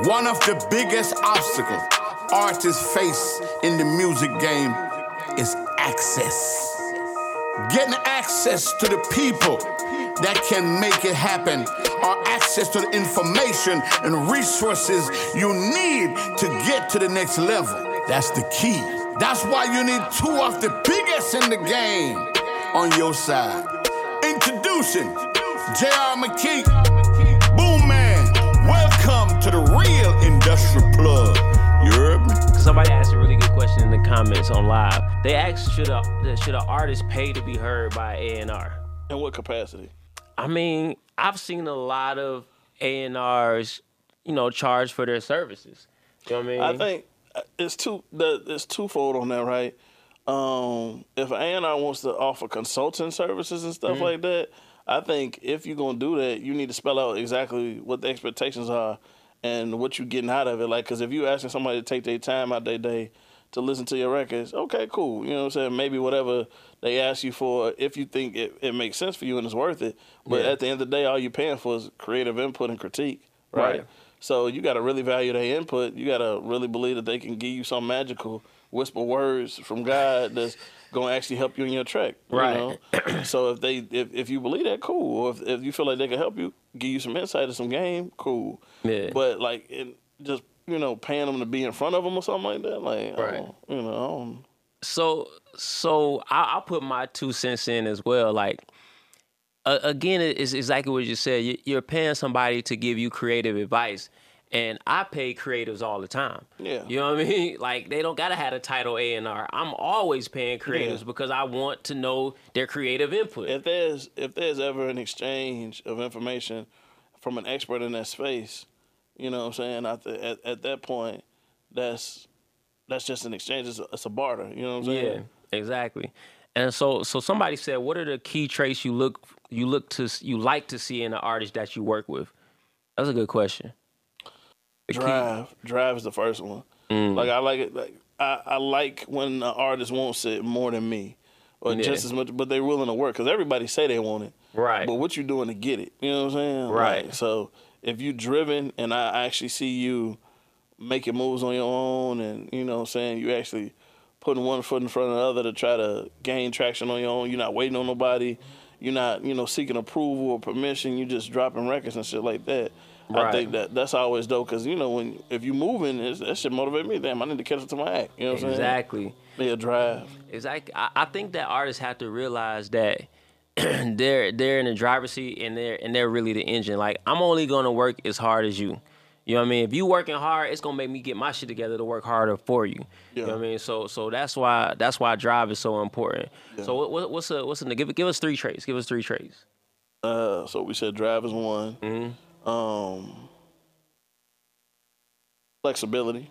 One of the biggest obstacles artists face in the music game is access. Getting access to the people that can make it happen or access to the information and resources you need to get to the next level. That's the key. That's why you need two of the biggest in the game on your side. Introducing J.R. McKee, Boomman. Welcome to the real industrial plug. You heard me? Somebody asked a really good question in the comments on live. They asked, should a should an artist pay to be heard by A and R? In what capacity? I mean, I've seen a lot of A and R's, you know, charge for their services. You know what I mean? I think uh, it's two. The, it's twofold on that, right? Um, if an A&R wants to offer consulting services and stuff Mm-hmm. like that, I think if you're gonna do that, you need to spell out exactly what the expectations are and what you're getting out of it. Like, because if you asking somebody to take their time out their day to listen to your records, okay, cool. You know what I'm saying? Maybe whatever they ask you for, if you think it, it makes sense for you and it's worth it. But Yeah. at the end of the day, all you're paying for is creative input and critique, right? Right. So you got to really value their input. You got to really believe that they can give you some magical whisper words from God that's going to actually help you in your track. you Right. know? so if they if, if you believe that, cool. Or if, if you feel like they can help you, give you some insight or some game, cool. Yeah. But like in, just you know paying them to be in front of them or something like that, like Right. you know. I don't- so so I, I'll put my two cents in as well. Like uh, again, it's exactly what you said. You're paying somebody to give you creative advice, and I pay creatives all the time. Yeah. you know what I mean. Like they don't gotta have a title A and R. I'm always paying creatives Yeah. because I want to know their creative input. if there's if there's ever an exchange of information from an expert in that space, you know what I'm saying? At, the, at, at that point, that's that's just an exchange. It's a, it's a barter. You know what I'm saying? Yeah, exactly. And so, so somebody said, "What are the key traits you look you look to you like to see in an artist that you work with?" That's a good question. The key- Drive, drive is the first one. Mm. Like I like it. Like I, I like when the artist wants it more than me, or Yeah. just as much. But they're willing to work because everybody say they want it. Right. But what you doing to get it? You know what I'm saying? Right. Like, so if you driven and I actually see you making moves on your own and you know what I'm saying, you actually putting one foot in front of the other to try to gain traction on your own. You're not waiting on nobody. You're not, you know, seeking approval or permission. You're just dropping records and shit like that. I think that that's always dope because you know when if you moving, it's, that should motivate me. Damn, I need to catch up to my act. You know what I'm saying? Exactly. Yeah, drive. Exactly. I, I think that artists have to realize that they're they're in the driver's seat and they're and they're really the engine. Like I'm only gonna work as hard as you. You know what I mean? If you working hard, it's gonna make me get my shit together to work harder for you. You know what I mean? So so that's why that's why drive is so important. So what, what, what's a what's a give give us three traits? Give us three traits. Uh, so we said drive is one. Mm-hmm. Um, flexibility,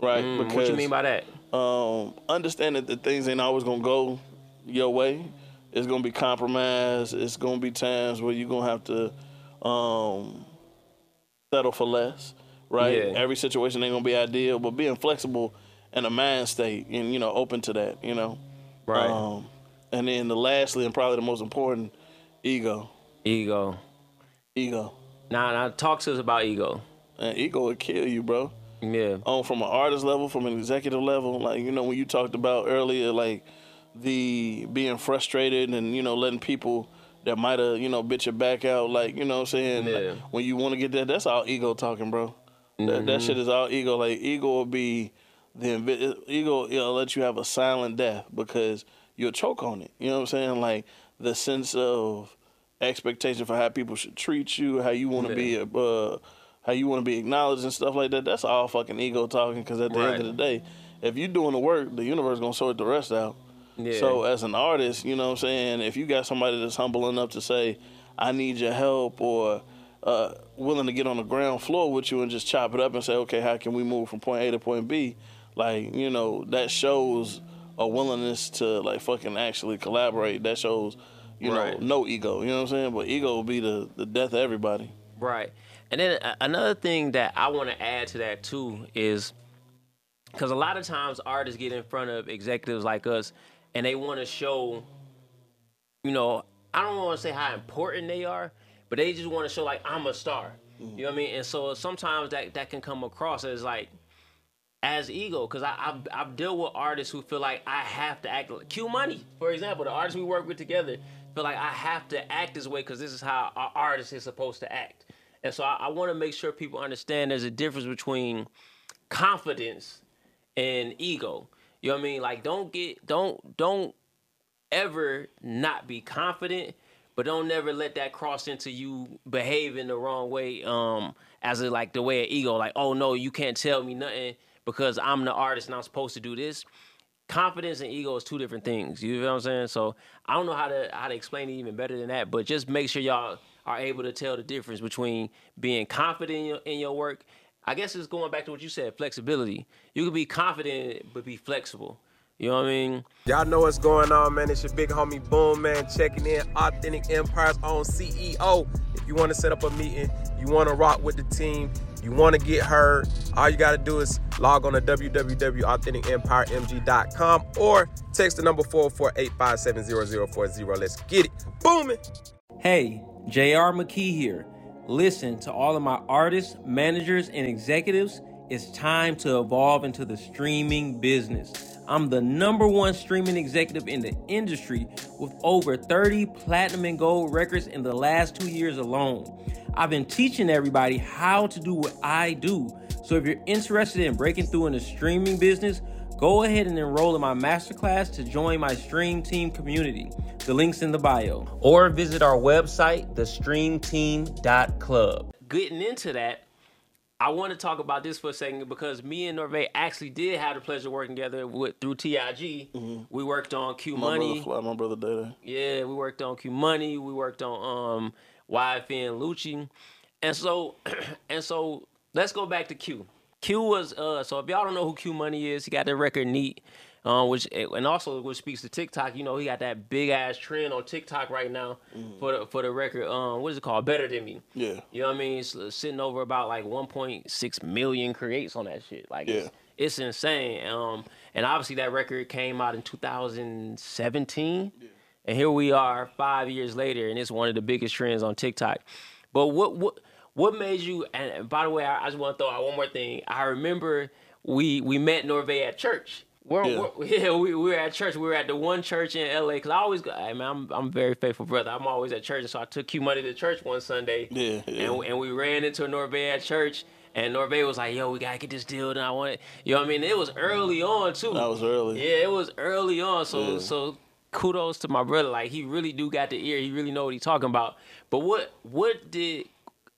right? Mm, what you mean by that? um, understanding that things ain't always gonna go your way. It's gonna be compromise. It's gonna be times where you're gonna have to um, settle for less, right? Yeah. Every situation ain't gonna be ideal, but being flexible in a mind state and you know open to that, you know. Right. Um, and then the lastly and probably the most important, ego, ego. ego, Now now talk to us about ego. and ego will kill you, bro. Yeah. um, from an artist level, from an executive level, like you know when you talked about earlier, like the being frustrated and you know letting people that might have you know bit your back out, like you know what I'm saying. Yeah. when you want to get that, that's all ego talking, bro. That, that shit is all ego. Like ego will be the invi- ego. It'll let you have a silent death because you'll choke on it. You know what I'm saying? Like the sense of expectation for how people should treat you, how you want to be, uh, how you want to be acknowledged and stuff like that. That's all fucking ego talking. Because at the Right. end of the day, if you're doing the work, the universe gonna sort the rest out. Yeah. So as an artist, you know what I'm saying, if you got somebody that's humble enough to say, I need your help or uh, willing to get on the ground floor with you and just chop it up and say, okay, how can we move from point A to point B? Like, you know, that shows a willingness to like fucking actually collaborate. That shows, you Right. know, no ego. You know what I'm saying? But ego will be the, the death of everybody. Right. And then uh, another thing that I want to add to that too is because a lot of times artists get in front of executives like us and they want to show, you know, I don't want to say how important they are, but they just want to show like I'm a star. You know what I mean? And so sometimes that that can come across as like as ego because I've I've dealt with artists who feel like I have to act like Q Money, for example, the artists we work with together feel like I have to act this way because this is how our artist is supposed to act. And so I, I want to make sure people understand there's a difference between confidence and ego. You know what I mean? Like don't get don't don't ever not be confident, but don't never let that cross into you behaving the wrong way. Um, as a like the way of ego, like oh no, you can't tell me nothing because I'm the artist and I'm supposed to do this. Confidence and ego is two different things. You know what I'm saying? So I don't know how to how to explain it even better than that, but just make sure y'all are able to tell the difference between being confident in your, in your work. I guess it's going back to what you said, flexibility. You can be confident but be flexible. You know what I mean? Y'all know what's going on, man. It's your big homie Boomman, checking in. Authentic Empire's own CEO. If you want to set up a meeting, you want to rock with the team, you want to get heard, all you got to do is log on to www.authenticempiremg.com or text the number 448-570-40. Let's get it. Booming. Hey, JR McKee here. Listen to all of my artists, managers, and executives. It's time to evolve into the streaming business. I'm the number one streaming executive in the industry with over 30 platinum and gold records in the last two years alone. I've been teaching everybody how to do what I do. So if you're interested in breaking through in the streaming business, go ahead and enroll in my masterclass to join my Stream Team community. The link's in the bio. Or visit our website, thestreamteam.club. Getting into that, I want to talk about this for a second because me and Norva actually did have the pleasure of working together with through TIG. We worked on Q Mm-hmm. My Money. brother Fly, my brother Dada. Yeah, we worked on Q Money. We worked on um YFN and Lucci. And so and so let's go back to Q. Q was uh so if y'all don't know who Q Money is, he got that record neat. Um, which and also which speaks to TikTok, you know, he got that big ass trend on TikTok right now for the for the record. Um, what is it called? Better than me. Yeah. You know what I mean? It's sitting over about like 1.6 million creates on that shit. Like, it's, Yeah. it's insane. Um, and obviously that record came out in 2017, and here we are five years later, and it's one of the biggest trends on TikTok. But what what what made you? And by the way, I, I just want to throw out one more thing. I remember we we met Norva at church. We're, Yeah. we're- yeah, we, we were at church. We were at the one church in LA because I always go. I mean, I'm I'm a very faithful brother. I'm always at church, and so I took Q money to church one Sunday. Yeah, yeah. And, and we ran into a Norva at church, and Norva was like, "Yo, we gotta get this deal done. I want it." You know what I mean? It was early on too. That was early. Yeah, it was early on. So Yeah. so kudos to my brother. Like he really do got the ear. He really know what he's talking about. But what what did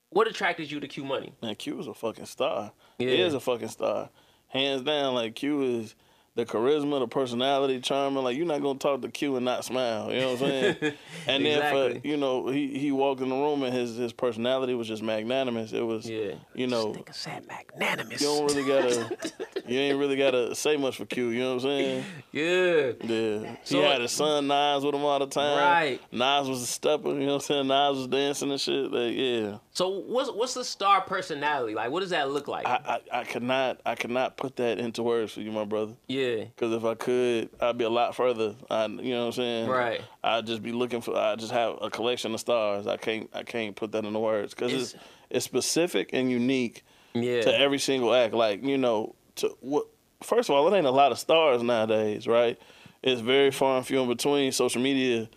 what attracted you to Q Money? Man, Q is a fucking star. Yeah. He is a fucking star. Hands down, like Q is the charisma, the personality, charming. Like you're not gonna talk to Q and not smile. You know what I'm saying? and then Exactly. for you know, he he walked in the room and his his personality was just magnanimous. It was Yeah. you know Nigga said magnanimous. you don't really gotta you ain't really gotta say much for Q. You know what I'm saying? yeah. Yeah. So- he had his son Nas with him all the time. Right. Nas was a stepper. You know what I'm saying? Nas was dancing and shit. Like yeah. So what's what's the star personality like? What does that look like? I, I, I could not I could not put that into words for you, my brother. yeah. Because if I could, I'd be a lot further. I, you know what I'm saying? Right. I'd just be looking for. I just have a collection of stars. I can't. I can't put that into words because it's, It's- it's specific and unique Yeah. to every single act. Like you know, to what? First of all, it ain't a lot of stars nowadays, right? It's very far and few in between. Social media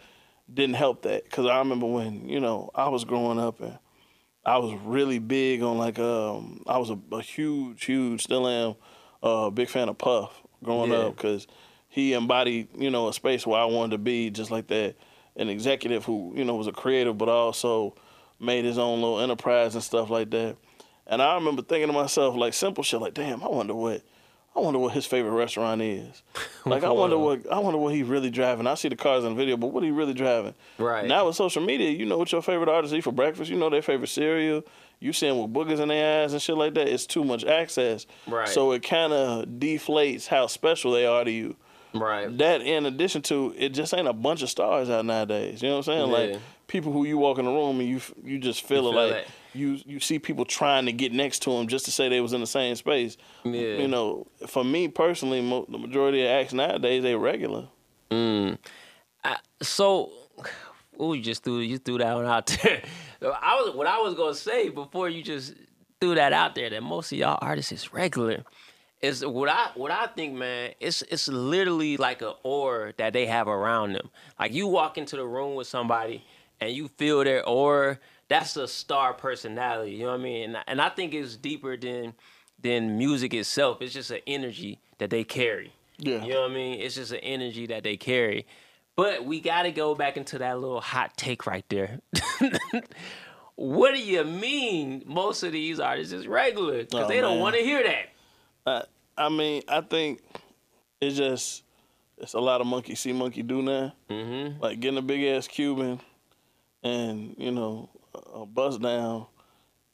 didn't help that because I remember when you know I was growing up and I was really big on like um I was a, a huge huge still am uh big fan of Puff growing Yeah. up because he embodied you know a space where I wanted to be just like that an executive who you know was a creative but also made his own little enterprise and stuff like that and I remember thinking to myself like simple shit like damn I wonder what I wonder what his favorite restaurant is. Like I wonder what I wonder what he really driving. I see the cars in the video, but what he really driving? Right. Now with social media, you know what your favorite artists eat for breakfast. You know their favorite cereal. You see them with boogers in their eyes and shit like that. It's too much access. Right. So it kind of deflates how special they are to you. Right. That in addition to it just ain't a bunch of stars out nowadays. You know what I'm saying? Yeah. Like people who you walk in the room and you you just feel, You it feel like that. You you see people trying to get next to them just to say they was in the same space. Yeah. You know, for me personally, mo- the majority of acts nowadays they regular. Mm. I, so ooh, you just threw you threw that one out there. I was what I was gonna say before you just threw that out there that most of y'all artists is regular. Is what I what I think, man. It's it's literally like an aura that they have around them. Like you walk into the room with somebody and you feel their aura. That's a star personality. You know what I mean? And, and I think it's deeper than than music itself. It's just an energy that they carry. Yeah. You know what I mean? It's just an energy that they carry. But we got to go back into that little hot take right there. what do you mean most of these artists is regular? Because Oh, they don't want to hear that. I, I mean, I think it's just it's a lot of monkey see, monkey do now. Mm-hmm. Like getting a big ass Cuban and you know a bust down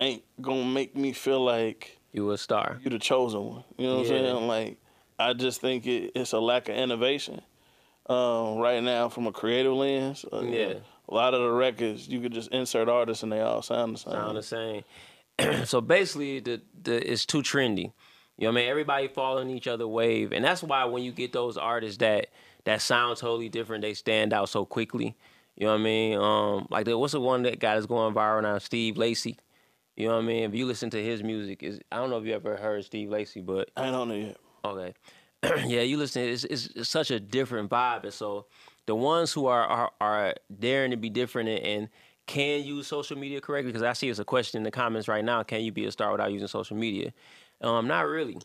ain't gonna make me feel like You a star. you the chosen one. You know what I'm Yeah. saying? Like I just think it, it's a lack of innovation um, right now from a creative lens. Uh, Yeah. a lot of the records you could just insert artists and they all sound the same. sound the same. so basically, the the it's too trendy. You know what I mean? Everybody following each other wave, and that's why when you get those artists that that sound totally different, they stand out so quickly. You know what I mean? Um, like the, what's the one that got us going viral now? Steve Lacy. You know what I mean? If you listen to his music, is I don't know if you ever heard Steve Lacy, but I don't know yet. Okay. yeah, you listen. It's, it's, it's such a different vibe, and so the ones who are are, are daring to be different and, and can use social media correctly, because I see it's a question in the comments right now. Can you be a star without using social media? Um, not really,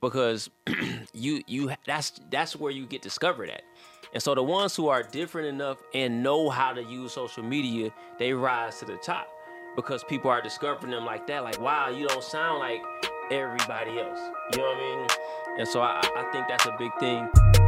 because you you that's that's where you get discovered at. And so the ones who are different enough and know how to use social media, they rise to the top because people are discovering them like that. Like, wow, you don't sound like everybody else. You know what I mean? And so I, I think that's a big thing.